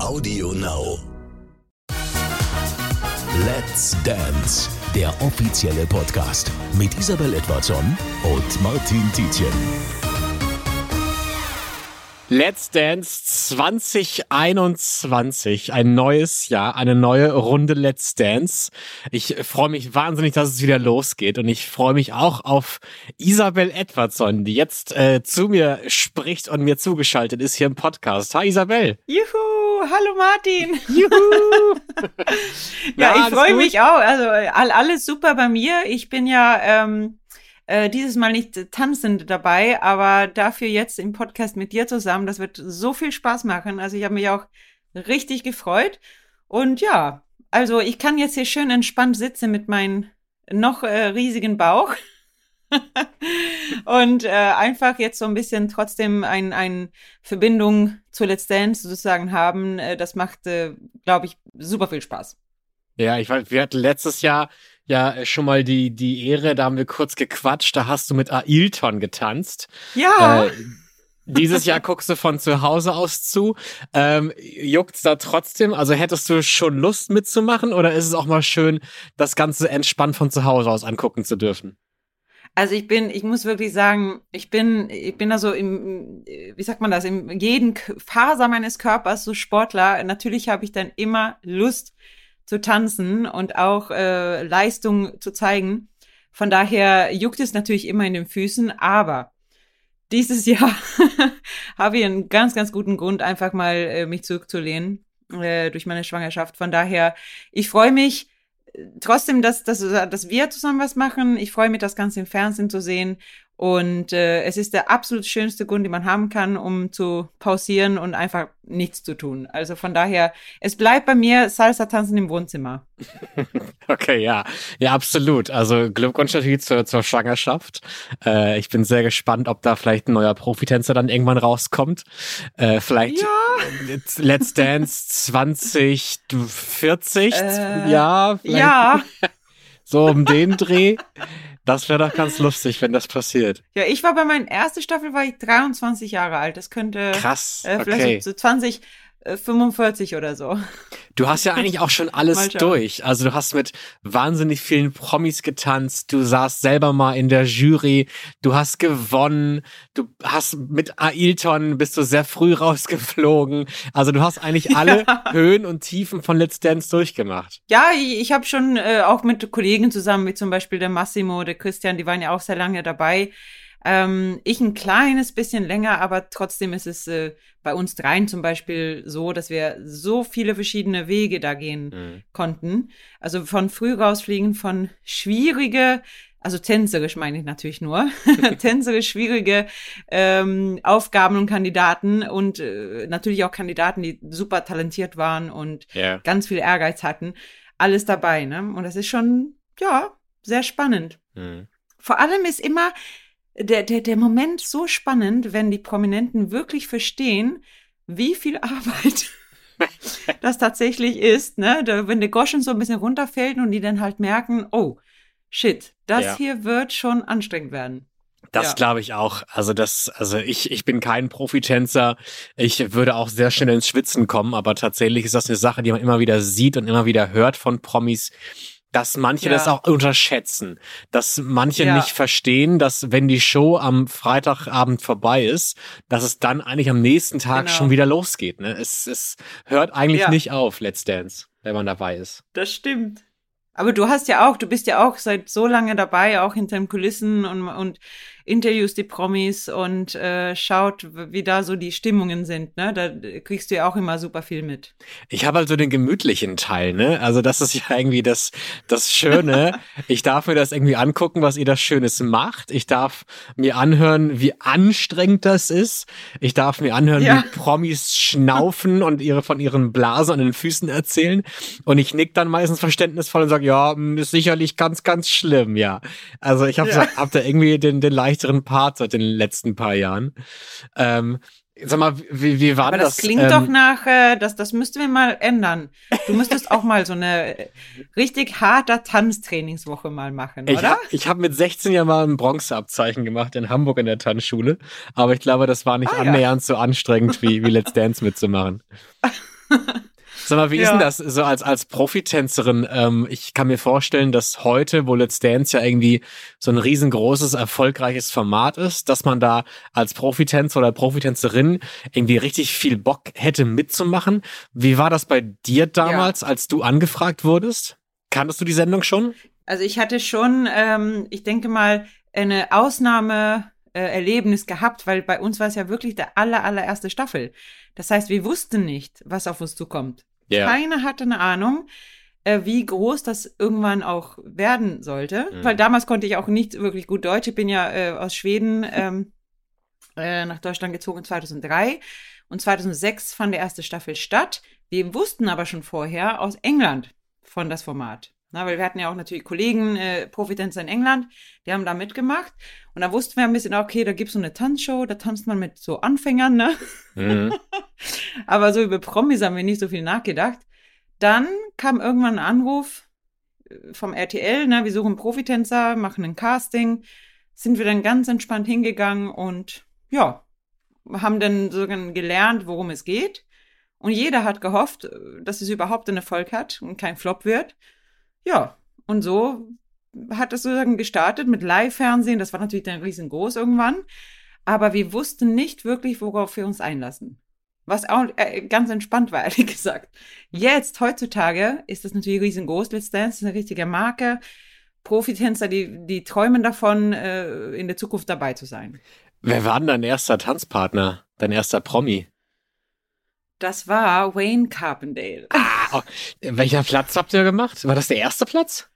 Audio Now. Let's Dance, der offizielle Podcast mit Isabel Edwardson und Martin Tietjen. Let's Dance 2021, ein neues Jahr, eine neue Runde Let's Dance. Ich freue mich wahnsinnig, dass es wieder losgeht und ich freue mich auch auf Isabel Edwardson, die jetzt äh, zu mir spricht und mir zugeschaltet ist hier im Podcast. Hi Isabel. Juhu, hallo Martin. Juhu. ja, Na, ich freue mich auch. Also all, alles super bei mir. Ich bin ja ähm, äh, dieses Mal nicht tanzend dabei, aber dafür jetzt im Podcast mit dir zusammen. Das wird so viel Spaß machen. Also ich habe mich auch richtig gefreut. Und ja, also ich kann jetzt hier schön entspannt sitzen mit meinem noch äh, riesigen Bauch. und äh, einfach jetzt so ein bisschen trotzdem ein, ein Verbindung zu Let's Dance sozusagen haben. Äh, das macht, äh, glaube ich, super viel Spaß. Ja, ich weiß, wir hatten letztes Jahr ja schon mal die, die Ehre, da haben wir kurz gequatscht, da hast du mit Ailton getanzt. Ja. Äh, dieses Jahr guckst du von zu Hause aus zu. Ähm, juckt's da trotzdem? Also hättest du schon Lust mitzumachen oder ist es auch mal schön, das Ganze entspannt von zu Hause aus angucken zu dürfen? Also ich bin, ich muss wirklich sagen, ich bin, ich bin da so im, wie sagt man das, in jeden Faser meines Körpers so Sportler. Natürlich habe ich dann immer Lust, zu tanzen und auch äh, Leistung zu zeigen. Von daher juckt es natürlich immer in den Füßen, aber dieses Jahr habe ich einen ganz, ganz guten Grund, einfach mal äh, mich zurückzulehnen äh, durch meine Schwangerschaft. Von daher, ich freue mich trotzdem, dass, dass, dass wir zusammen was machen. Ich freue mich, das Ganze im Fernsehen zu sehen. Und äh, es ist der absolut schönste Grund, den man haben kann, um zu pausieren und einfach nichts zu tun. Also von daher, es bleibt bei mir Salsa tanzen im Wohnzimmer. okay, ja, ja, absolut. Also Glückwunsch natürlich zur, zur Schwangerschaft. Äh, ich bin sehr gespannt, ob da vielleicht ein neuer Profitänzer dann irgendwann rauskommt. Äh, vielleicht ja. Let's Dance 2040. Äh, ja, ja. so um den Dreh. Das wäre doch ganz lustig, wenn das passiert. Ja, ich war bei meiner ersten Staffel, war ich 23 Jahre alt. Das könnte Krass, äh, vielleicht okay. so 20, 45 oder so. Du hast ja eigentlich auch schon alles durch. Also du hast mit wahnsinnig vielen Promis getanzt. Du saßt selber mal in der Jury. Du hast gewonnen. Du hast mit Ailton bist du sehr früh rausgeflogen. Also du hast eigentlich alle ja. Höhen und Tiefen von Let's Dance durchgemacht. Ja, ich, ich habe schon äh, auch mit Kollegen zusammen, wie zum Beispiel der Massimo, der Christian, die waren ja auch sehr lange dabei. Ähm, ich ein kleines bisschen länger, aber trotzdem ist es äh, bei uns dreien zum Beispiel so, dass wir so viele verschiedene Wege da gehen mhm. konnten. Also von früh rausfliegen, von schwierige, also tänzerisch meine ich natürlich nur, tänzerisch schwierige ähm, Aufgaben und Kandidaten und äh, natürlich auch Kandidaten, die super talentiert waren und yeah. ganz viel Ehrgeiz hatten. Alles dabei, ne? Und das ist schon, ja, sehr spannend. Mhm. Vor allem ist immer, der, der, der Moment so spannend, wenn die Prominenten wirklich verstehen, wie viel Arbeit das tatsächlich ist, ne? Da, wenn der Goschen so ein bisschen runterfällt und die dann halt merken, oh, shit, das ja. hier wird schon anstrengend werden. Das ja. glaube ich auch. Also das, also ich, ich bin kein Profitänzer. Ich würde auch sehr schnell ins Schwitzen kommen, aber tatsächlich ist das eine Sache, die man immer wieder sieht und immer wieder hört von Promis, dass manche ja. das auch unterschätzen, dass manche ja. nicht verstehen, dass wenn die Show am Freitagabend vorbei ist, dass es dann eigentlich am nächsten Tag genau. schon wieder losgeht. Ne? Es, es hört eigentlich ja. nicht auf, Let's Dance, wenn man dabei ist. Das stimmt. Aber du hast ja auch, du bist ja auch seit so lange dabei, auch hinter den Kulissen und, und interviews die Promis und äh, schaut, wie da so die Stimmungen sind. Ne? Da kriegst du ja auch immer super viel mit. Ich habe also den gemütlichen Teil, ne? Also das ist ja irgendwie das, das Schöne. ich darf mir das irgendwie angucken, was ihr das Schönes macht. Ich darf mir anhören, wie anstrengend das ist. Ich darf mir anhören, ja. wie Promis schnaufen und ihre von ihren Blasen an den Füßen erzählen. Und ich nick dann meistens verständnisvoll und sage, ja, ist sicherlich ganz, ganz schlimm, ja. Also ich habe ja. hab da irgendwie den, den leichteren Part seit den letzten paar Jahren. Ähm, Sag mal, wie, wie war Aber das? Das klingt ähm, doch nach, äh, das, das müssten wir mal ändern. Du müsstest auch mal so eine richtig harter Tanztrainingswoche mal machen, ich oder? Hab, ich habe mit 16 ja mal ein Bronzeabzeichen gemacht in Hamburg in der Tanzschule. Aber ich glaube, das war nicht ah, annähernd ja. so anstrengend wie, wie Let's Dance mitzumachen. Sag mal, wie ist Ja. denn das so als, als Profitänzerin? Ähm, ich kann mir vorstellen, dass heute, wo Let's Dance ja irgendwie so ein riesengroßes, erfolgreiches Format ist, dass man da als Profitänzer oder Profitänzerin irgendwie richtig viel Bock hätte mitzumachen. Wie war das bei dir damals, als du angefragt wurdest? Kanntest du die Sendung schon? Also ich hatte schon, ähm, ich denke mal, eine Ausnahme äh, Erlebnis gehabt, weil bei uns war es ja wirklich der aller, allererste Staffel. Das heißt, wir wussten nicht, was auf uns zukommt. Ja. Keiner hatte eine Ahnung, äh, wie groß das irgendwann auch werden sollte. Mhm. Weil damals konnte ich auch nicht wirklich gut Deutsch. Ich bin ja äh, aus Schweden ähm, äh, nach Deutschland gezogen 2003 und 2006 fand die erste Staffel statt. Wir wussten aber schon vorher aus England von das Format. Na, weil wir hatten ja auch natürlich Kollegen, äh, Profitänzer in England, die haben da mitgemacht. Und da wussten wir ein bisschen, okay, da gibt's so eine Tanzshow, da tanzt man mit so Anfängern, ne? Mhm. Aber so über Promis haben wir nicht so viel nachgedacht. Dann kam irgendwann ein Anruf äh, vom RTL, ne, wir suchen Profitänzer, machen ein Casting. Sind wir dann ganz entspannt hingegangen und ja, haben dann sogar gelernt, worum es geht. Und jeder hat gehofft, äh, dass es überhaupt einen Erfolg hat und kein Flop wird. Ja, und so hat es sozusagen gestartet mit Live-Fernsehen. Das war natürlich dann riesengroß irgendwann. Aber wir wussten nicht wirklich, worauf wir uns einlassen. Was auch äh, ganz entspannt war, ehrlich gesagt. Jetzt, heutzutage, ist das natürlich riesengroß. Let's Dance ist eine richtige Marke. Profitänzer, die, die träumen davon, äh, in der Zukunft dabei zu sein. Wer war denn dein erster Tanzpartner? Dein erster Promi? Das war Wayne Carpendale. Ah, oh, welcher Platz habt ihr gemacht? War das der erste Platz?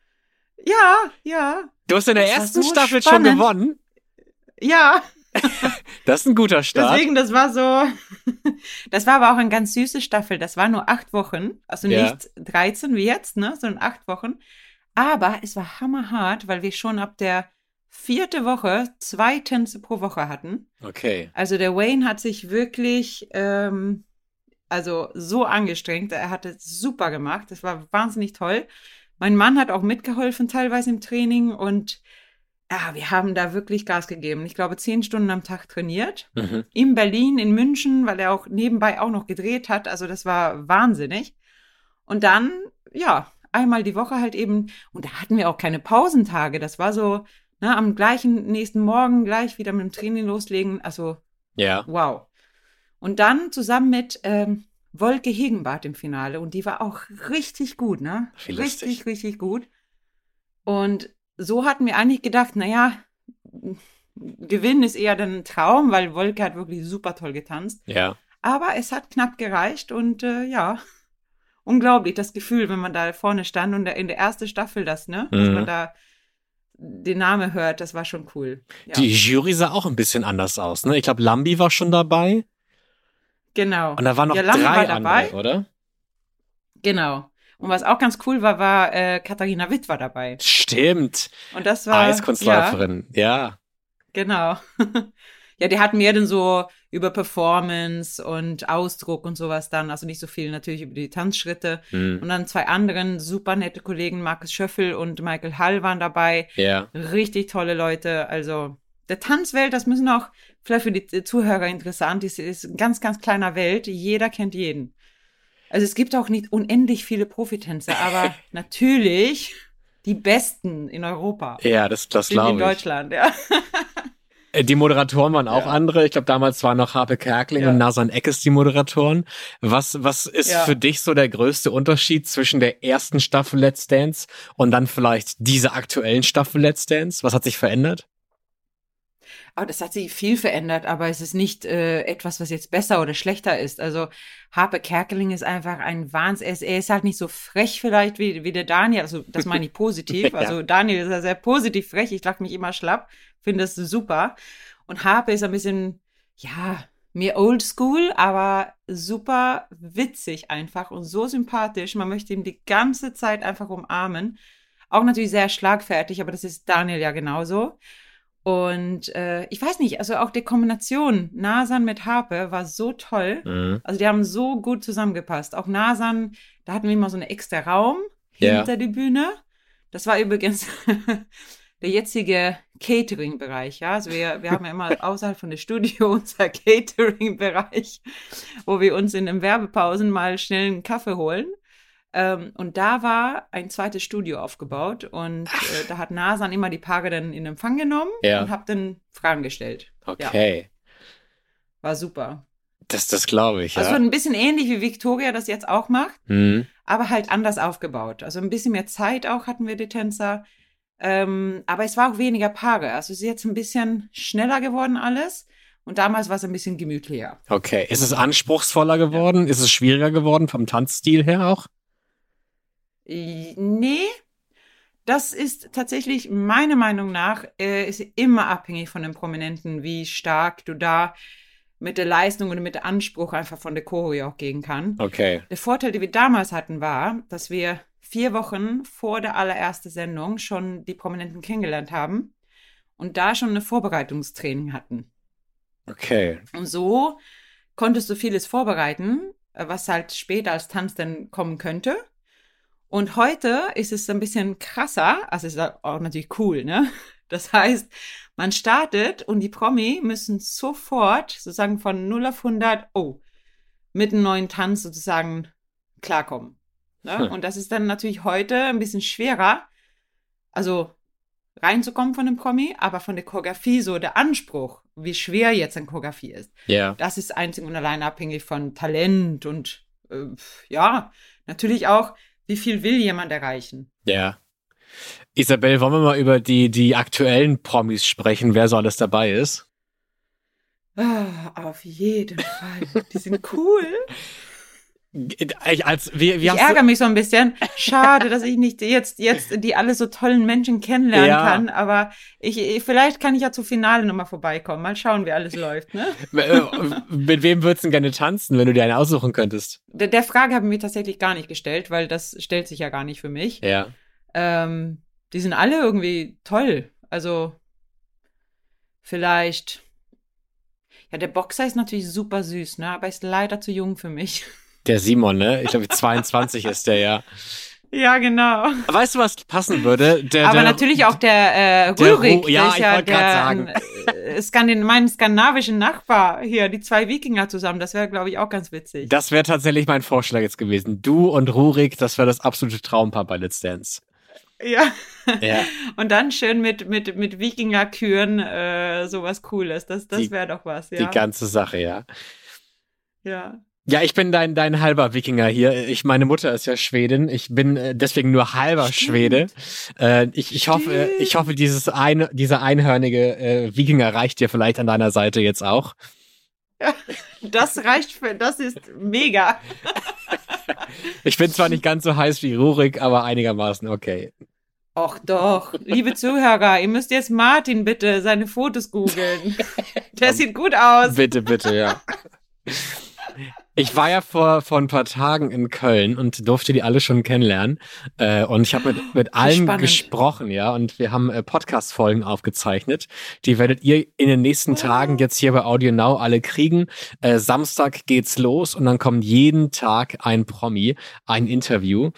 Ja, ja, Du hast in der Das ersten so Staffel spannend. schon gewonnen. ja. Das ist ein guter Start. Deswegen, das war so. Das war aber auch eine ganz süße Staffel. Das war nur acht Wochen. Also Ja. nicht 13 wie jetzt, ne, sondern acht Wochen. Aber es war hammerhart, weil wir schon ab der vierte Woche zwei Tänze pro Woche hatten. Okay. Also der Wayne hat sich wirklich, ähm, also so angestrengt. Er hat es super gemacht. Das war wahnsinnig toll. Mein Mann hat auch mitgeholfen teilweise im Training und ja, wir haben da wirklich Gas gegeben. Ich glaube, zehn Stunden am Tag trainiert. Mhm. In Berlin, in München, weil er auch nebenbei auch noch gedreht hat. Also das war wahnsinnig. Und dann, ja, einmal die Woche halt eben, und da hatten wir auch keine Pausentage. Das war so, ne, am gleichen nächsten Morgen gleich wieder mit dem Training loslegen. Also Ja. Wow. Und dann zusammen mit ähm, Wolke Hegenbart im Finale. Und die war auch richtig gut, ne? Lustig. Richtig, richtig gut. Und so hatten wir eigentlich gedacht, naja, Gewinn ist eher dann ein Traum, weil Wolke hat wirklich super toll getanzt. Ja. Aber es hat knapp gereicht und äh, ja, unglaublich das Gefühl, wenn man da vorne stand und in der ersten Staffel das, ne? Dass Mhm. man da den Namen hört, das war schon cool. Ja, Die Jury sah auch ein bisschen anders aus, ne? Ich glaube, Lambi war schon dabei. Genau. Und da waren noch Ja, drei war dabei. andere, oder? Genau. Und was auch ganz cool war, war äh, Katharina Witt war dabei. Stimmt. Und das war Eiskunstläuferin. Ja. Ja, genau. ja, die hatten mehr denn so über Performance und Ausdruck und sowas dann, also nicht so viel natürlich über die Tanzschritte. Hm. Und dann zwei anderen super nette Kollegen, Markus Schöffel und Michael Hall waren dabei. Ja. Richtig tolle Leute. Also der Tanzwelt, das müssen auch vielleicht für die Zuhörer interessant, ist, ist ein ganz, ganz kleiner Welt. Jeder kennt jeden. Also es gibt auch nicht unendlich viele Profitänzer, aber natürlich die besten in Europa. Ja, das, das in glaube ich. Deutschland, ja. Äh, Die Moderatoren waren auch Ja. andere. Ich glaube, damals waren noch Harpe Kerkeling Ja. und Nasan Eckes die Moderatoren. Was, was ist Ja. für dich so der größte Unterschied zwischen der ersten Staffel Let's Dance und dann vielleicht dieser aktuellen Staffel Let's Dance? Was hat sich verändert? Aber das hat sich viel verändert, aber es ist nicht äh, etwas, was jetzt besser oder schlechter ist. Also Harpe Kerkeling ist einfach ein Wahnsinn. Er ist, er ist halt nicht so frech vielleicht wie, wie der Daniel. Also das meine ich positiv. Ja. Also Daniel ist ja sehr positiv frech. Ich lache mich immer schlapp. Finde das super. Und Harpe ist ein bisschen, ja, mehr oldschool, aber super witzig einfach und so sympathisch. Man möchte ihn die ganze Zeit einfach umarmen. Auch natürlich sehr schlagfertig, aber das ist Daniel ja genauso. Und äh, ich weiß nicht, also auch die Kombination Nasan mit Harpe war so toll. Mhm. Also die haben so gut zusammengepasst. Auch Nasan, da hatten wir immer so einen extra Raum hinter die Bühne. Das war übrigens der jetzige Catering-Bereich. Ja, also wir, wir haben ja immer außerhalb von der Studio unser Catering-Bereich, wo wir uns in den Werbepausen mal schnell einen Kaffee holen. Ähm, und da war ein zweites Studio aufgebaut und äh, da hat Nasan immer die Paare dann in Empfang genommen Ja. und hab dann Fragen gestellt. Okay. War super. Das, das glaube ich, Also ja. ein bisschen ähnlich wie Victoria das jetzt auch macht, Hm. aber halt anders aufgebaut. Also ein bisschen mehr Zeit auch hatten wir die Tänzer. Ähm, aber es war auch weniger Paare. Also es ist jetzt ein bisschen schneller geworden alles. Und damals war es ein bisschen gemütlicher. Okay. Ist es anspruchsvoller geworden? Ist es schwieriger geworden vom Tanzstil her auch? Nee, das ist tatsächlich meiner Meinung nach äh, ist immer abhängig von den Prominenten, wie stark du da mit der Leistung und mit der Anspruch einfach von der Choreo auch gehen kann. Okay. Der Vorteil, den wir damals hatten, war, dass wir vier Wochen vor der allerersten Sendung schon die Prominenten kennengelernt haben und da schon eine Vorbereitungstraining hatten. Okay. Und so konntest du vieles vorbereiten, was halt später als Tanz dann kommen könnte. Und heute ist es ein bisschen krasser, also es ist auch natürlich cool, ne? Das heißt, man startet und die Promi müssen sofort sozusagen von 0 auf 100, oh, mit einem neuen Tanz sozusagen klarkommen. Ne? Hm. Und das ist dann natürlich heute ein bisschen schwerer, also reinzukommen von dem Promi, aber von der Choreografie so der Anspruch, wie schwer jetzt eine Choreografie ist. Ja. Das ist einzig und allein abhängig von Talent und äh, ja, natürlich auch, wie viel will jemand erreichen. Ja. Isabel, wollen wir mal über die, die aktuellen Promis sprechen, wer so alles dabei ist? Ah, auf jeden Fall. Die sind cool. Ich, als, wie, wie Ich ärgere du, mich so ein bisschen. Schade, dass ich nicht jetzt, jetzt die alle so tollen Menschen kennenlernen Ja. kann. Aber ich, ich- vielleicht kann ich ja zur Finale nochmal vorbeikommen. Mal schauen, wie alles läuft. Ne? äh, mit wem würdest du denn gerne tanzen, wenn du dir einen aussuchen könntest? Der, der Frage haben wir tatsächlich gar nicht gestellt, weil das stellt sich ja gar nicht für mich. Ja. Ähm, die sind alle irgendwie toll. Also vielleicht. Ja, der Boxer ist natürlich super süß, ne? Aber ist leider zu jung für mich. Der Simon, ne? Ich glaube, 22 ist der ja. Ja, genau. Weißt du, was passen würde? Der, Aber der, natürlich auch der äh, der ja, der ist ich ja der sagen. äh, Skandin mein skandinavischen Nachbar hier, die zwei Wikinger zusammen. Das wäre, glaube ich, auch ganz witzig. Das wäre tatsächlich mein Vorschlag jetzt gewesen. Du und Rurik, das wäre das absolute Traumpaar bei Let's Dance. ja. Ja. Und dann schön mit mit mit Wikingerküren äh, sowas Cooles. Das Die- das wäre doch was, Die ja. ganze Sache, ja. ja. Ja, ich bin dein, dein halber Wikinger hier. Ich, meine Mutter ist ja Schwedin. Ich bin äh, deswegen nur halber Stimmt. Schwede. Äh, ich, ich hoffe, äh, ich hoffe, dieses eine, dieser einhörnige äh, Wikinger reicht dir vielleicht an deiner Seite jetzt auch. Das reicht für, das ist mega. Ich bin zwar nicht ganz so heiß wie Rurik, aber einigermaßen okay. Och doch, liebe Zuhörer, ihr müsst jetzt Martin bitte seine Fotos googeln. Der sieht gut aus. Bitte, bitte, ja. Ich war ja vor, vor ein paar Tagen in Köln und durfte die alle schon kennenlernen. Äh, und ich habe mit, mit allen spannend. gesprochen, ja. Und wir haben äh, Podcast-Folgen aufgezeichnet. Die werdet ihr in den nächsten Tagen jetzt hier bei Audio Now alle kriegen. Äh, Samstag geht's los und dann kommt jeden Tag ein Promi, ein Interview.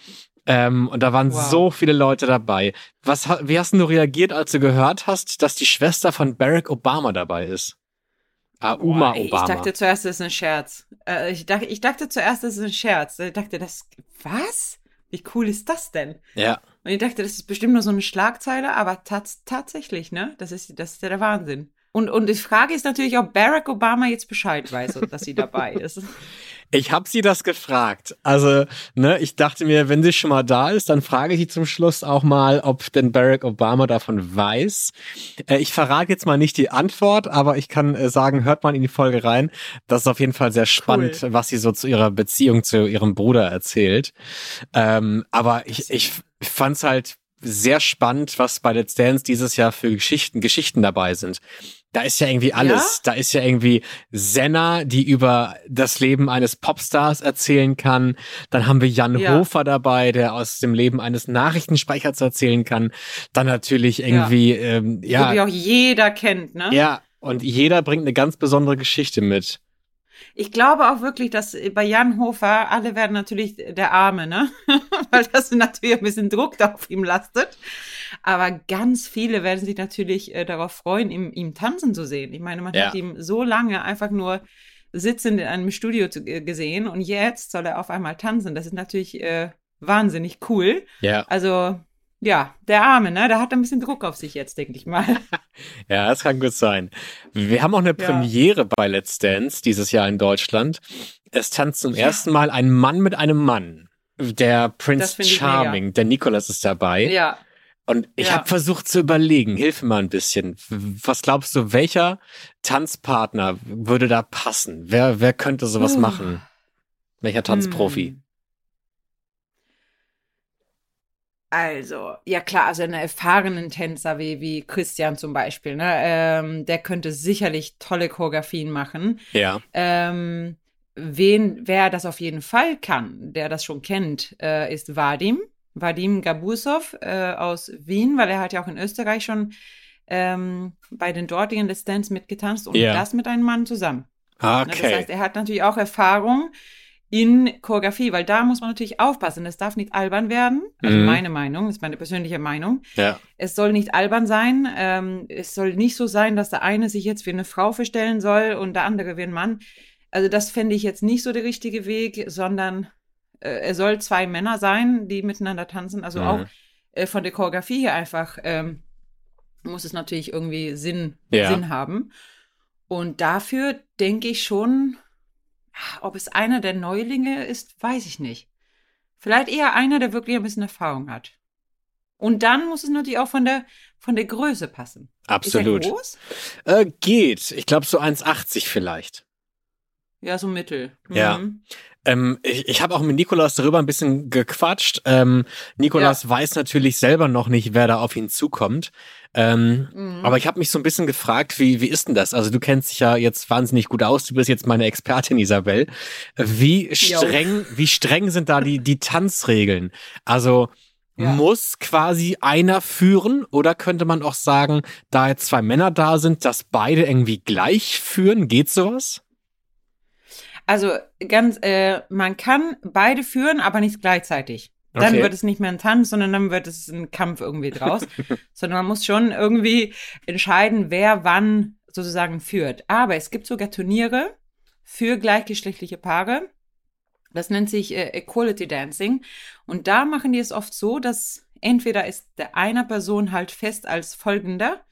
Ähm, und da waren Wow. so viele Leute dabei. Was, wie hast denn du reagiert, als du gehört hast, dass die Schwester von Barack Obama dabei ist? Ah, Uma Boah, ey, Obama. Ich dachte zuerst, das ist ein Scherz. Äh, ich, dachte, ich dachte zuerst, das ist ein Scherz. Ich dachte, das, was? Wie cool ist das denn? ja. Und ich dachte, das ist bestimmt nur so eine Schlagzeile, aber tats tatsächlich, ne? Das ist, das ist ja der Wahnsinn. Und, und die Frage ist natürlich, ob Barack Obama jetzt Bescheid weiß, dass sie dabei ist. Ich habe sie das gefragt. Also, ne, ich dachte mir, wenn sie schon mal da ist, dann frage ich sie zum Schluss auch mal, ob denn Barack Obama davon weiß. Äh, ich verrate jetzt mal nicht die Antwort, aber ich kann äh, sagen, hört mal in die Folge rein. Das ist auf jeden Fall sehr spannend, was sie so zu ihrer Beziehung zu ihrem Bruder erzählt. Ähm, aber ich, ich fand's halt sehr spannend, was bei Let's Dance dieses Jahr für Geschichten, Geschichten dabei sind. Da ist ja irgendwie alles. Da ist ja irgendwie Senna, die über das Leben eines Popstars erzählen kann. Dann haben wir Jan Ja. Hofer dabei, der aus dem Leben eines Nachrichtensprechers erzählen kann. Dann natürlich irgendwie, ähm, Ja. Die ja, auch jeder kennt, ne? ja. Und jeder bringt eine ganz besondere Geschichte mit. Ich glaube auch wirklich, dass bei Jan Hofer alle werden natürlich der Arme, ne? Weil das natürlich ein bisschen Druck auf ihm lastet. Aber ganz viele werden sich natürlich äh, darauf freuen, ihm, ihm tanzen zu sehen. Ich meine, man Ja. hat ihm so lange einfach nur sitzend in einem Studio zu, äh, gesehen und jetzt soll er auf einmal tanzen. Das ist natürlich äh, wahnsinnig cool. Ja. Also, ja, der Arme, ne? Der hat ein bisschen Druck auf sich jetzt, denke ich mal. Ja, das kann gut sein. Wir haben auch eine Ja. Premiere bei Let's Dance dieses Jahr in Deutschland. Es tanzt zum Ja. ersten Mal ein Mann mit einem Mann. Der Prince Charming, der Nikolas ist dabei. ja. Und ich Ja. habe versucht zu überlegen, hilf mir mal ein bisschen. Was glaubst du, welcher Tanzpartner würde da passen? Wer, wer könnte sowas Uh. machen? Welcher Tanzprofi? Hm. Also, ja klar, also einen erfahrenen Tänzer wie, wie Christian zum Beispiel, ne, ähm, der könnte sicherlich tolle Choreografien machen. Ja. Ähm, wen, wer das auf jeden Fall kann, der das schon kennt, äh, ist Vadim. Vadim Gabusov äh, aus Wien, weil er hat ja auch in Österreich schon ähm, bei den dortigen Let's Dance mitgetanzt und Ja. das mit einem Mann zusammen. Ne, Das Okay. heißt, er hat natürlich auch Erfahrung in Choreografie, weil da muss man natürlich aufpassen. Es darf nicht albern werden. Also Mhm. meine Meinung, das ist meine persönliche Meinung. Ja. Es soll nicht albern sein. Ähm, es soll nicht so sein, dass der eine sich jetzt wie eine Frau verstellen soll und der andere wie ein Mann. Also das fände ich jetzt nicht so der richtige Weg, sondern äh, er soll zwei Männer sein, die miteinander tanzen. Also Mhm. auch äh, von der Choreografie her einfach ähm, muss es natürlich irgendwie Sinn, Ja. Sinn haben. Und dafür denke ich schon, ob es einer der Neulinge ist, weiß ich nicht. Vielleicht eher einer, der wirklich ein bisschen Erfahrung hat. Und dann muss es natürlich auch von der, von der Größe passen. Absolut. Ist er groß? Äh, geht. Ich glaube so 1,80 vielleicht. Ja, so mittel. Ja. Ähm, ich ich habe auch mit Nikolas darüber ein bisschen gequatscht. Ähm, Nikolas weiß natürlich selber noch nicht, wer da auf ihn zukommt. Ähm, Mhm. Aber ich habe mich so ein bisschen gefragt, wie, wie ist denn das? Also du kennst dich ja jetzt wahnsinnig gut aus, du bist jetzt meine Expertin, Isabel. Wie streng, wie streng sind da die, die Tanzregeln? Also Ja. muss quasi einer führen oder könnte man auch sagen, da jetzt zwei Männer da sind, dass beide irgendwie gleich führen? Geht sowas? Also ganz, äh, man kann beide führen, aber nicht gleichzeitig. Dann Okay. wird es nicht mehr ein Tanz, sondern dann wird es ein Kampf irgendwie draus. sondern man muss schon irgendwie entscheiden, wer wann sozusagen führt. Aber es gibt sogar Turniere für gleichgeschlechtliche Paare. Das nennt sich äh, Equality Dancing. Und da machen die es oft so, dass entweder ist der einer Person halt fest als folgender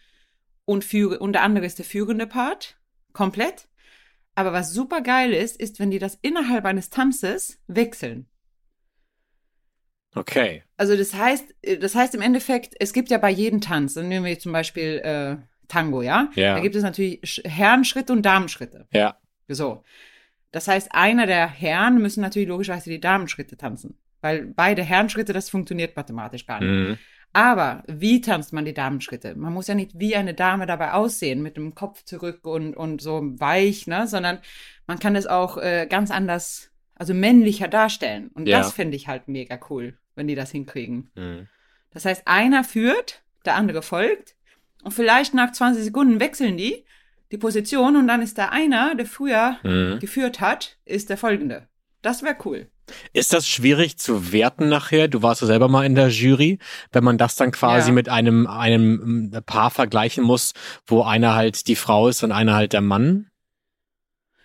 und, führe, und der andere ist der führende Part komplett. Aber was super geil ist, ist, wenn die das innerhalb eines Tanzes wechseln. Okay. Also das heißt, äh, das heißt im Endeffekt, es gibt ja bei jedem Tanz, dann nehmen wir zum Beispiel äh, Tango, ja? Ja. Da gibt es natürlich Sch- Herrenschritte und Damenschritte. Ja. So. Das heißt, einer der Herren müssen natürlich logischerweise die Damenschritte tanzen. Weil beide Herrenschritte, das funktioniert mathematisch gar nicht. Mhm. Aber wie tanzt man die Damenschritte? Man muss ja nicht wie eine Dame dabei aussehen, mit dem Kopf zurück und, und so weich, ne? Sondern man kann es auch äh, ganz anders, also männlicher darstellen. Und Ja. das finde ich halt mega cool, wenn die das hinkriegen. Mhm. Das heißt, einer führt, der andere folgt. Und vielleicht nach 20 Sekunden wechseln die die Position und dann ist der einer, der früher Mhm. geführt hat, ist der folgende. Das wäre cool. Ist das schwierig zu werten nachher? Du warst ja selber mal in der Jury, wenn man das dann quasi Ja. mit einem, einem ähm, Paar vergleichen muss, wo einer halt die Frau ist und einer halt der Mann?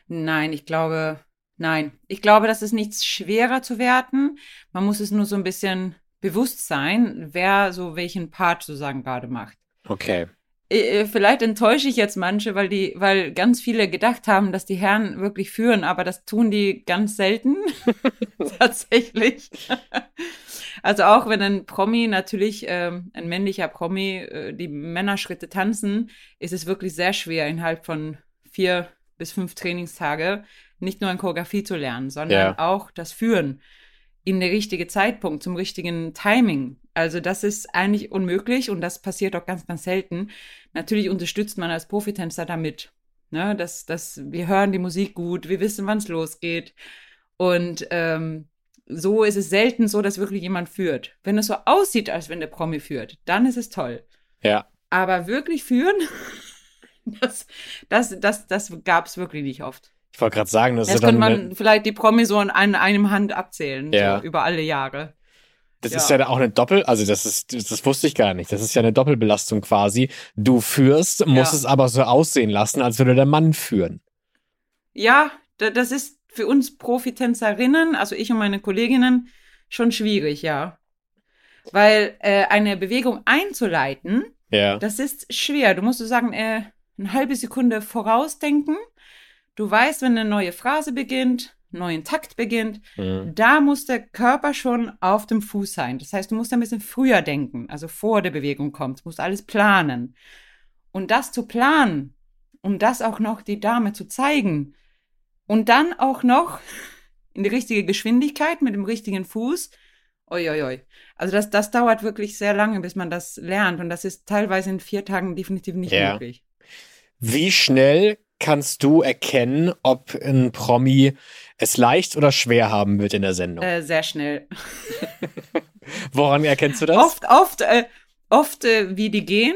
Nein, ich glaube, nein. Ich glaube, das ist nichts schwerer zu werten. Man muss es nur so ein bisschen bewusst sein, wer so welchen Part sozusagen gerade macht. Okay. Äh, äh, Vielleicht enttäusche ich jetzt manche, weil die, weil ganz viele gedacht haben, dass die Herren wirklich führen, aber das tun die ganz selten. Tatsächlich. Also auch wenn ein Promi natürlich, ähm, ein männlicher Promi, äh, die Männerschritte tanzen, ist es wirklich sehr schwer, innerhalb von vier bis fünf Trainingstage nicht nur an Choreografie zu lernen, sondern Ja. auch das Führen in der richtige Zeitpunkt, zum richtigen Timing. Also das ist eigentlich unmöglich und das passiert auch ganz, ganz selten. Natürlich unterstützt man als Profitänzer damit. Ne, dass, dass wir hören die Musik gut, wir wissen, wann es losgeht. Und ähm, so ist es selten so, dass wirklich jemand führt. Wenn es so aussieht, als wenn der Promi führt, dann ist es toll. Ja. Aber wirklich führen, das, das, das, das gab es wirklich nicht oft. Ich wollte gerade sagen, das Jetzt ist ja könnte dann. man vielleicht die Promis so an einem Hand abzählen, Ja. so über alle Jahre. Das Ja. ist ja auch eine Doppel, also das ist, das wusste ich gar nicht. Das ist ja eine Doppelbelastung quasi. Du führst, musst Ja. es aber so aussehen lassen, als würde der Mann führen. Ja, da- das ist für uns Profitänzerinnen, also ich und meine Kolleginnen, schon schwierig, ja. Weil äh, eine Bewegung einzuleiten, Ja. das ist schwer. Du musst so sagen, äh, eine halbe Sekunde vorausdenken. Du weißt, wenn eine neue Phrase beginnt, neuen Takt beginnt, Mhm. da muss der Körper schon auf dem Fuß sein. Das heißt, du musst ein bisschen früher denken, also vor der Bewegung kommt. Du musst alles planen. Und das zu planen, um das auch noch die Dame zu zeigen und dann auch noch in die richtige Geschwindigkeit mit dem richtigen Fuß. Oi, oi, oi. Also das, das dauert wirklich sehr lange, bis man das lernt. Und das ist teilweise in vier Tagen definitiv nicht Ja. möglich. Wie schnell kannst du erkennen, ob ein Promi es leicht oder schwer haben wird in der Sendung? Äh, sehr schnell. Woran erkennst du das? Oft, oft, äh, oft, äh, wie die gehen,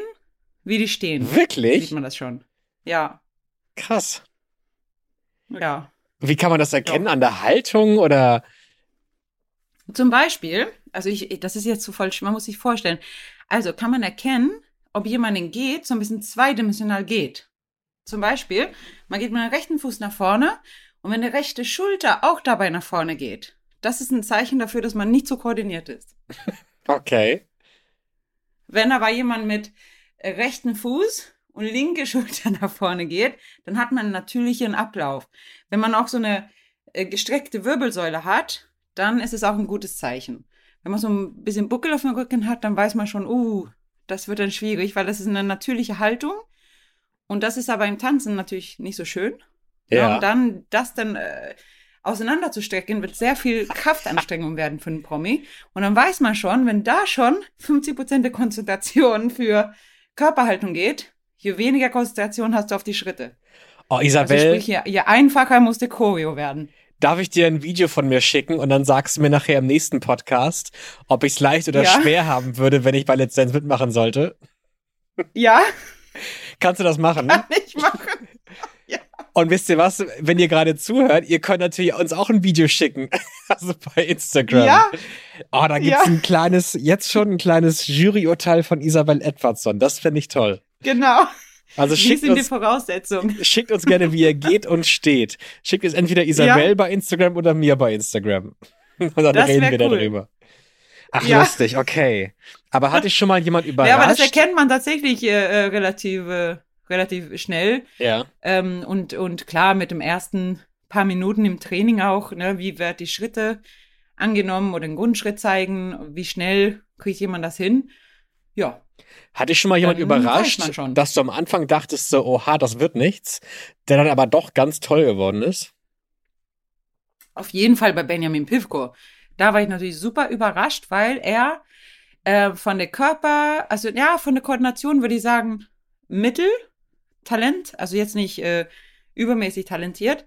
wie die stehen. Sieht Wirklich? man das schon. Ja, Krass. ja. Wie kann man das erkennen? An der Haltung oder? Zum Beispiel, also ich, das ist jetzt so falsch, man muss sich vorstellen. Also kann man erkennen, ob jemanden geht, so ein bisschen zweidimensional geht. Zum Beispiel, man geht mit dem rechten Fuß nach vorne und wenn die rechte Schulter auch dabei nach vorne geht, das ist ein Zeichen dafür, dass man nicht so koordiniert ist. Okay. Wenn aber jemand mit äh, rechten Fuß und linke Schulter nach vorne geht, dann hat man einen natürlichen Ablauf. Wenn man auch so eine äh, gestreckte Wirbelsäule hat, dann ist es auch ein gutes Zeichen. Wenn man so ein bisschen Buckel auf dem Rücken hat, dann weiß man schon, uh, das wird dann schwierig, weil das ist eine natürliche Haltung. Und das ist aber im Tanzen natürlich nicht so schön. Ja. Und dann das dann äh, auseinanderzustrecken, wird sehr viel Kraftanstrengung werden für einen Promi. Und dann weiß man schon, wenn da schon 50% der Konzentration für Körperhaltung geht, je weniger Konzentration hast du auf die Schritte. Oh, Also Isabel, sprich, je, je einfacher muss der Choreo werden. darf ich dir ein Video von mir schicken und dann sagst du mir nachher im nächsten Podcast, ob ich es leicht oder Ja. schwer haben würde, wenn ich bei Let's Dance mitmachen sollte? Ja, Kannst du das machen? kann ich machen. Und wisst ihr was, wenn ihr gerade zuhört, ihr könnt natürlich uns auch ein Video schicken. Also bei Instagram. Ja, Oh, da gibt's Ja. ein kleines, jetzt schon ein kleines Juryurteil von Isabel Edwardson. Das finde ich toll. genau. Also Wie schickt sind die uns, Voraussetzungen? schickt uns gerne, wie ihr geht und steht. Schickt es entweder Isabel Ja. bei Instagram oder mir bei Instagram. Und dann Das reden wir cool. darüber. Ach, Ja. lustig, okay. Aber hatte ich schon mal jemand überrascht? Ja, aber das erkennt man tatsächlich äh, äh, relativ, äh, relativ schnell. Ja. Ähm, und, und klar, mit dem ersten paar Minuten im Training auch, ne, wie wird die Schritte angenommen oder einen Grundschritt zeigen, wie schnell kriegt jemand das hin? Ja, Hatte ich schon mal jemand überrascht, schon. dass du am Anfang dachtest so, oha, das wird nichts, der dann aber doch ganz toll geworden ist? auf jeden Fall bei Benjamin Pivko. Da war ich natürlich super überrascht, weil er äh, von der Körper, also ja, von der Koordination würde ich sagen, Mittel, Talent, also jetzt nicht äh, übermäßig talentiert,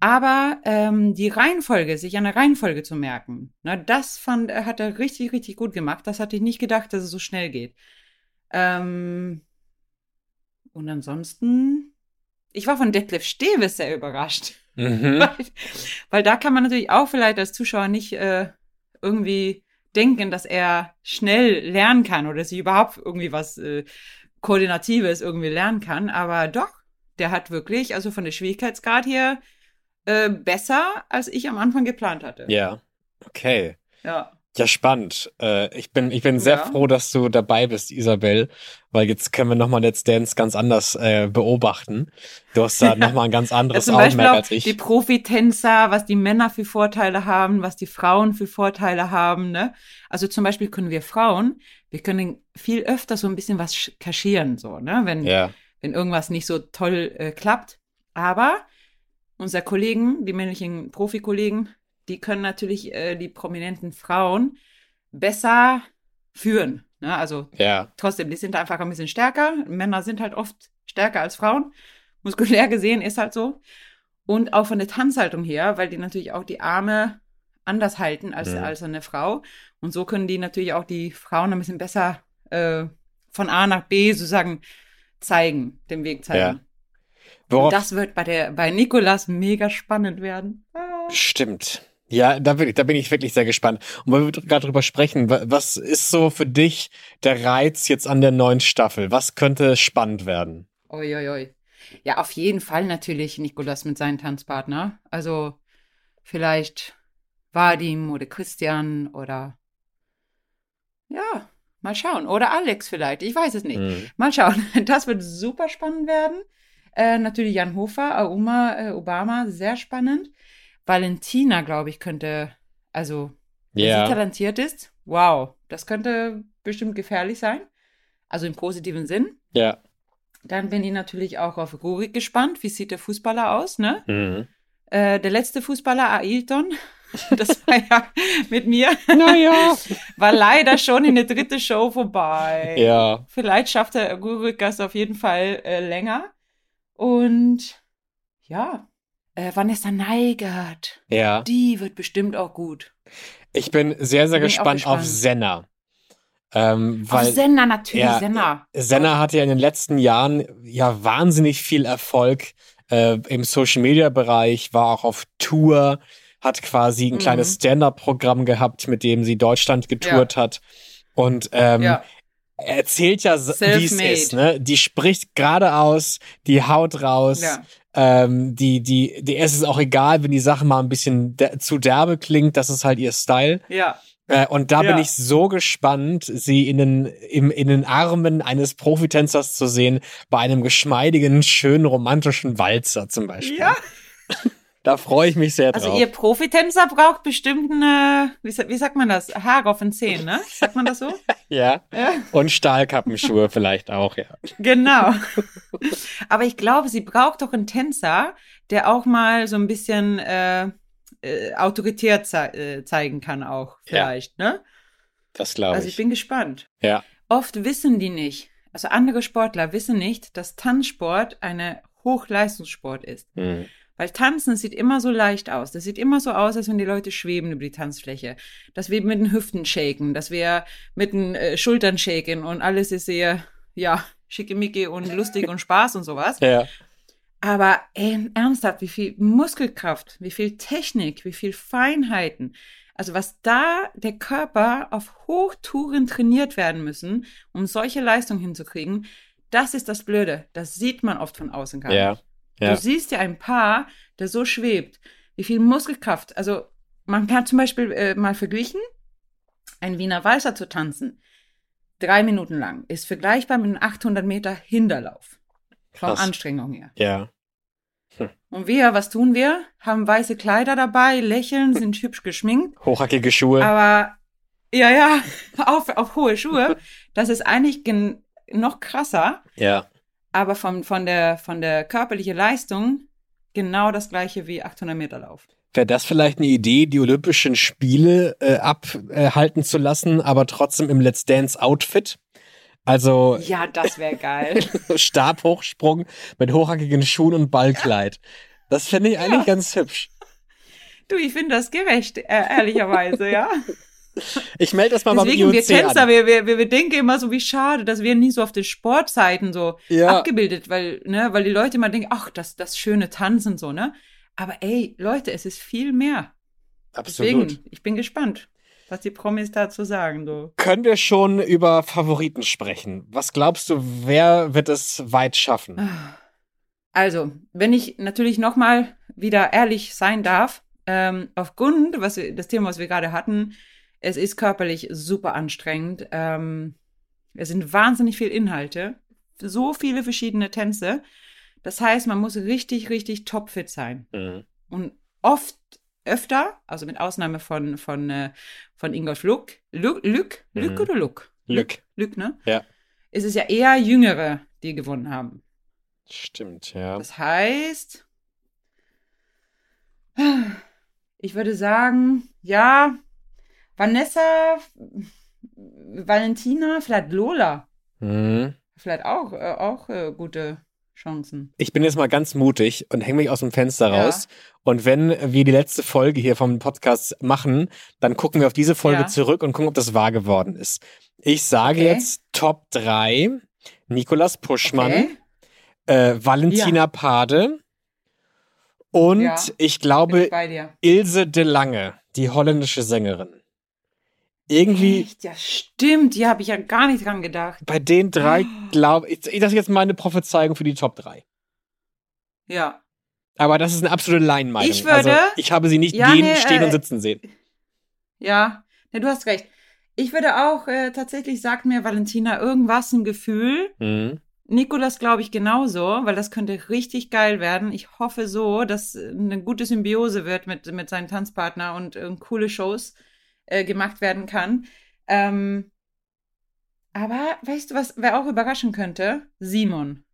aber ähm, die Reihenfolge, sich an der Reihenfolge zu merken, na, das fand, er hat er richtig, richtig gut gemacht. Das hatte ich nicht gedacht, dass es so schnell geht. Ähm, und ansonsten, ich war von Detlef Steves sehr überrascht. Mhm. Weil, weil da kann man natürlich auch vielleicht als Zuschauer nicht äh, irgendwie denken, dass er schnell lernen kann oder sich überhaupt irgendwie was äh, Koordinatives irgendwie lernen kann. Aber doch, der hat wirklich, also von der Schwierigkeitsgrad her, äh, besser, als ich am Anfang geplant hatte. Ja. Okay. Ja. Ja, spannend. Äh, ich bin, ich bin sehr Ja. froh, dass du dabei bist, Isabel, weil jetzt können wir nochmal Let's Dance ganz anders äh, beobachten. Du hast da Ja. nochmal ein ganz Ja, anderes Beispiel Augenmerk als ich. die Profitänzer, was die Männer für Vorteile haben, was die Frauen für Vorteile haben. Ne? Also zum Beispiel können wir Frauen, wir können viel öfter so ein bisschen was sch- kaschieren, so, ne? Wenn, ja. wenn irgendwas nicht so toll äh, klappt. Aber unsere Kollegen, die männlichen Profikollegen, die können natürlich äh, die prominenten Frauen besser führen. Ne? Also Ja. trotzdem, die sind einfach ein bisschen stärker. Männer sind halt oft stärker als Frauen. Muskulär gesehen ist halt so. Und auch von der Tanzhaltung her, weil die natürlich auch die Arme anders halten als, Mhm. als eine Frau. Und so können die natürlich auch die Frauen ein bisschen besser äh, von A nach B sozusagen zeigen, den Weg zeigen. Worauf, Das wird bei der bei Nikolas mega spannend werden. Ah. Stimmt. Ja, da bin, ich, da bin ich wirklich sehr gespannt. Und weil wir gerade drüber sprechen, wa- was ist so für dich der Reiz jetzt an der neuen Staffel? Was könnte spannend werden? Oi, oi, oi. Ja, auf jeden Fall natürlich Nikolas mit seinem Tanzpartner. Also vielleicht Vadim oder Christian oder ja, mal schauen. Oder Alex vielleicht. Ich weiß es nicht. Mhm. Mal schauen. Das wird super spannend werden. Äh, natürlich Jan Hofer, Auma, äh, Obama, sehr spannend. Valentina, glaube ich, könnte, also, wenn Ja. sie talentiert ist, wow, das könnte bestimmt gefährlich sein. Also im positiven Sinn. Ja. Dann bin ich natürlich auch auf Rurik gespannt. Wie sieht der Fußballer aus, ne? Mhm. Äh, der letzte Fußballer, Ailton, das war ja mit mir, Naja. war leider schon in der dritten Show vorbei. ja. Vielleicht schafft der Rurik das auf jeden Fall äh, länger. Und ja, äh, Vanessa Neigert, Ja. die wird bestimmt auch gut. Ich bin sehr, sehr Bin auch gespannt, auf gespannt. Senna. Ähm, weil Auf Senna natürlich, ja, Senna. Senna hat ja in den letzten Jahren ja wahnsinnig viel Erfolg äh, im Social Media Bereich, war auch auf Tour, hat quasi ein Mhm. kleines Stand-up-Programm gehabt, mit dem sie Deutschland getourt hat. Und ähm, ja, erzählt ja, wie es ist. Ne? Die spricht geradeaus, die haut raus. ja. Ähm, die, die, es ist auch egal, wenn die Sache mal ein bisschen de zu derbe klingt, das ist halt ihr Style. Ja, Äh, und da bin Ja. ich so gespannt, sie in den, im, in den Armen eines Profitänzers zu sehen, bei einem geschmeidigen, schönen, romantischen Walzer zum Beispiel. Ja. Da freue ich mich sehr drauf. Also ihr Profitänzer braucht bestimmt eine, wie, wie sagt man das? Haare auf den Zehen, ne? Sagt man das so? ja. Ja. Und Stahlkappenschuhe vielleicht auch, ja. Genau. Aber ich glaube, sie braucht doch einen Tänzer, der auch mal so ein bisschen äh, äh, autoritär zei äh, zeigen kann auch vielleicht, ne? Das glaube Also ich ich. bin gespannt. Ja. Oft wissen die nicht, also andere Sportler wissen nicht, dass Tanzsport eine Hochleistungssport ist. Hm. Weil Tanzen sieht immer so leicht aus. Das sieht immer so aus, als wenn die Leute schweben über die Tanzfläche. Dass wir mit den Hüften shaken, dass wir mit den äh, Schultern shaken und alles ist sehr, ja, schickimicki und lustig und Spaß und sowas. Ja. Aber ey, ernsthaft, wie viel Muskelkraft, wie viel Technik, wie viel Feinheiten. Also was da der Körper auf Hochtouren trainiert werden müssen, um solche Leistungen hinzukriegen, das ist das Blöde. Das sieht man oft von außen gar Ja. nicht. Ja. Du siehst ja ein Paar, der so schwebt. Wie viel Muskelkraft. Also man kann zum Beispiel äh, mal verglichen, ein Wiener Walzer zu tanzen, drei Minuten lang, ist vergleichbar mit einem 800 Meter Hinterlauf. Von Krass. Anstrengung her. Ja. Und wir, was tun wir? Haben weiße Kleider dabei, lächeln, sind hübsch geschminkt. Hochhackige Schuhe. Aber ja, ja, auf, auf hohe Schuhe. Das ist eigentlich gen noch krasser, ja. Aber von, von, der, von der körperlichen Leistung genau das gleiche wie 800 Meter Lauf. Wäre das vielleicht eine Idee, die Olympischen Spiele äh, abhalten zu lassen, aber trotzdem im Let's Dance Outfit? Also Ja, das wäre geil. Stabhochsprung mit hochhackigen Schuhen und Ballkleid. Das fände ich eigentlich ganz hübsch. du, ich finde das gerecht, äh, ehrlicherweise, ja. Ich melde das mal Deswegen, beim wir IOC Tänzer, an. wir, wir, wir wir denken immer so, wie schade, dass wir nie so auf den Sportseiten so Ja. abgebildet, weil, ne, weil die Leute immer denken, ach, das, das schöne Tanzen so, ne? Aber ey, Leute, es ist viel mehr. Absolut. Deswegen, ich bin gespannt, was die Promis dazu sagen, so. Können wir schon über Favoriten sprechen? Was glaubst du, wer wird es weit schaffen? Also, wenn ich natürlich nochmal wieder ehrlich sein darf, ähm, aufgrund, was wir, das Thema, was wir gerade hatten, es ist körperlich super anstrengend. Ähm, es sind wahnsinnig viele Inhalte, so viele verschiedene Tänze. Das heißt, man muss richtig, richtig topfit sein. Mhm. Und oft, öfter, also mit Ausnahme von, von, äh, von Ingolf Luck, Luck, Luck, Luck Mhm. oder Luck? Lück. Luck, ne? Ja. Ist es ja eher Jüngere, die gewonnen haben. Stimmt, ja. Das heißt, ich würde sagen, ja, Vanessa, Valentina, vielleicht Lola, Mhm. vielleicht auch, äh, auch äh, gute Chancen. Ich bin jetzt mal ganz mutig und hänge mich aus dem Fenster Ja. raus. Und wenn wir die letzte Folge hier vom Podcast machen, dann gucken wir auf diese Folge Ja. zurück und gucken, ob das wahr geworden ist. Ich sage Okay. jetzt Top 3. Nikolas Puschmann, Okay? äh, Valentina Ja. Pade und ich glaube. Ilse de Lange, die holländische Sängerin. Irgendwie Echt? Ja, stimmt. Die habe ich ja gar nicht dran gedacht. bei den drei glaube ich, das ist jetzt meine Prophezeiung für die Top 3. Ja. Aber das ist eine absolute Laienmeinung. Ich würde- also, ich habe sie nicht Ja, gehen, nee, stehen äh, und sitzen sehen. Ja. Ne, du hast recht. Ich würde auch, äh, tatsächlich sagt mir Valentina irgendwas ein Gefühl. Mhm. Nikolas glaube ich genauso, weil das könnte richtig geil werden. Ich hoffe so, dass äh, eine gute Symbiose wird mit, mit seinem Tanzpartner und äh, coole Shows äh, gemacht werden kann. Ähm, aber weißt du was, wer auch überraschen könnte? Simon.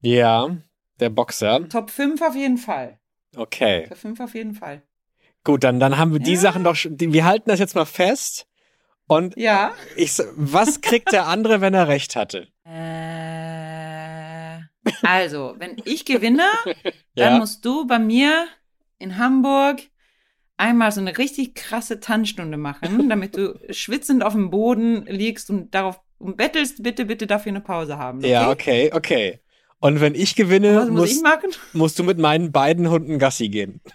Ja, der Boxer. Top 5 auf jeden Fall. Okay. Top 5 auf jeden Fall. Gut, dann, dann haben wir die Ja. Sachen doch schon. Wir halten das jetzt mal fest. Und Ja. ich, was kriegt der andere, wenn er recht hatte? Äh, also, wenn ich gewinne, dann Ja. musst du bei mir in Hamburg einmal so eine richtig krasse Tanzstunde machen, damit du schwitzend auf dem Boden liegst und darauf und bettelst, bitte, bitte dafür eine Pause haben. Okay? Ja, okay, okay. Und wenn ich gewinne, Was muss ich musst, du mit meinen beiden Hunden Gassi gehen.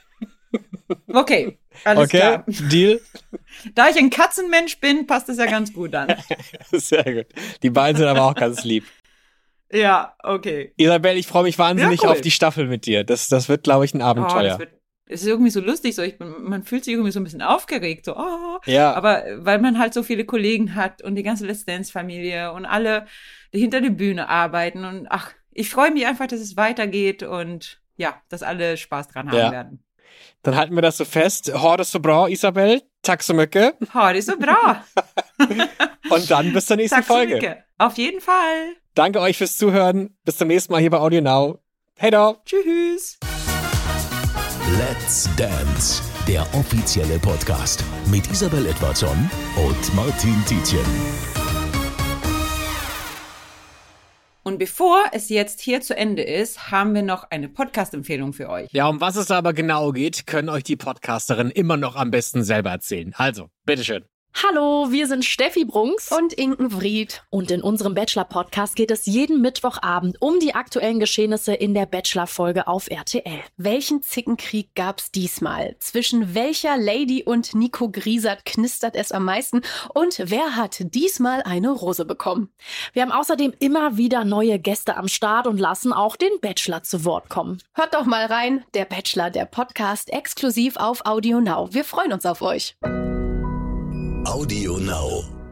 Okay, alles okay? klar. Deal? Da ich ein Katzenmensch bin, passt das ja ganz gut an. Sehr gut. Die beiden sind aber auch ganz lieb. Ja, okay. Isabel, ich freue mich wahnsinnig Ja, cool. auf die Staffel mit dir. Das, das wird, glaube ich, ein Oh, Abenteuer. das wird, es ist irgendwie so lustig, so ich man fühlt sich irgendwie so ein bisschen aufgeregt, so, oh, ja, Aber äh, weil man halt so viele Kollegen hat und die ganze Let's Dance-Familie und alle, die hinter der Bühne arbeiten und ach, ich freue mich einfach, dass es weitergeht und ja, dass alle Spaß dran haben Ja. werden. dann halten wir das so fest. Horde so bra, Isabel. Tack so mycket. Ist so bra. Und dann bis zur nächsten Tack Folge. Auf jeden Fall. Danke euch fürs Zuhören. Bis zum nächsten Mal hier bei Audio Now. Hey da. Tschüss. Let's Dance, der offizielle Podcast mit Isabel Edwardson und Martin Tietjen. Und bevor es jetzt hier zu Ende ist, haben wir noch eine Podcast-Empfehlung für euch. Ja, um was es aber genau geht, können euch die Podcasterin immer noch am besten selber erzählen. Also, bitteschön. Hallo, wir sind Steffi Brunks. Und Inken Vried. Und in unserem Bachelor-Podcast geht es jeden Mittwochabend um die aktuellen Geschehnisse in der Bachelor-Folge auf RTL. Welchen Zickenkrieg gab's diesmal? Zwischen welcher Lady und Nico Griesert knistert es am meisten? Und wer hat diesmal eine Rose bekommen? Wir haben außerdem immer wieder neue Gäste am Start und lassen auch den Bachelor zu Wort kommen. Hört doch mal rein. Der Bachelor, der Podcast, exklusiv auf Audio Now. Wir freuen uns auf euch. Audio Now.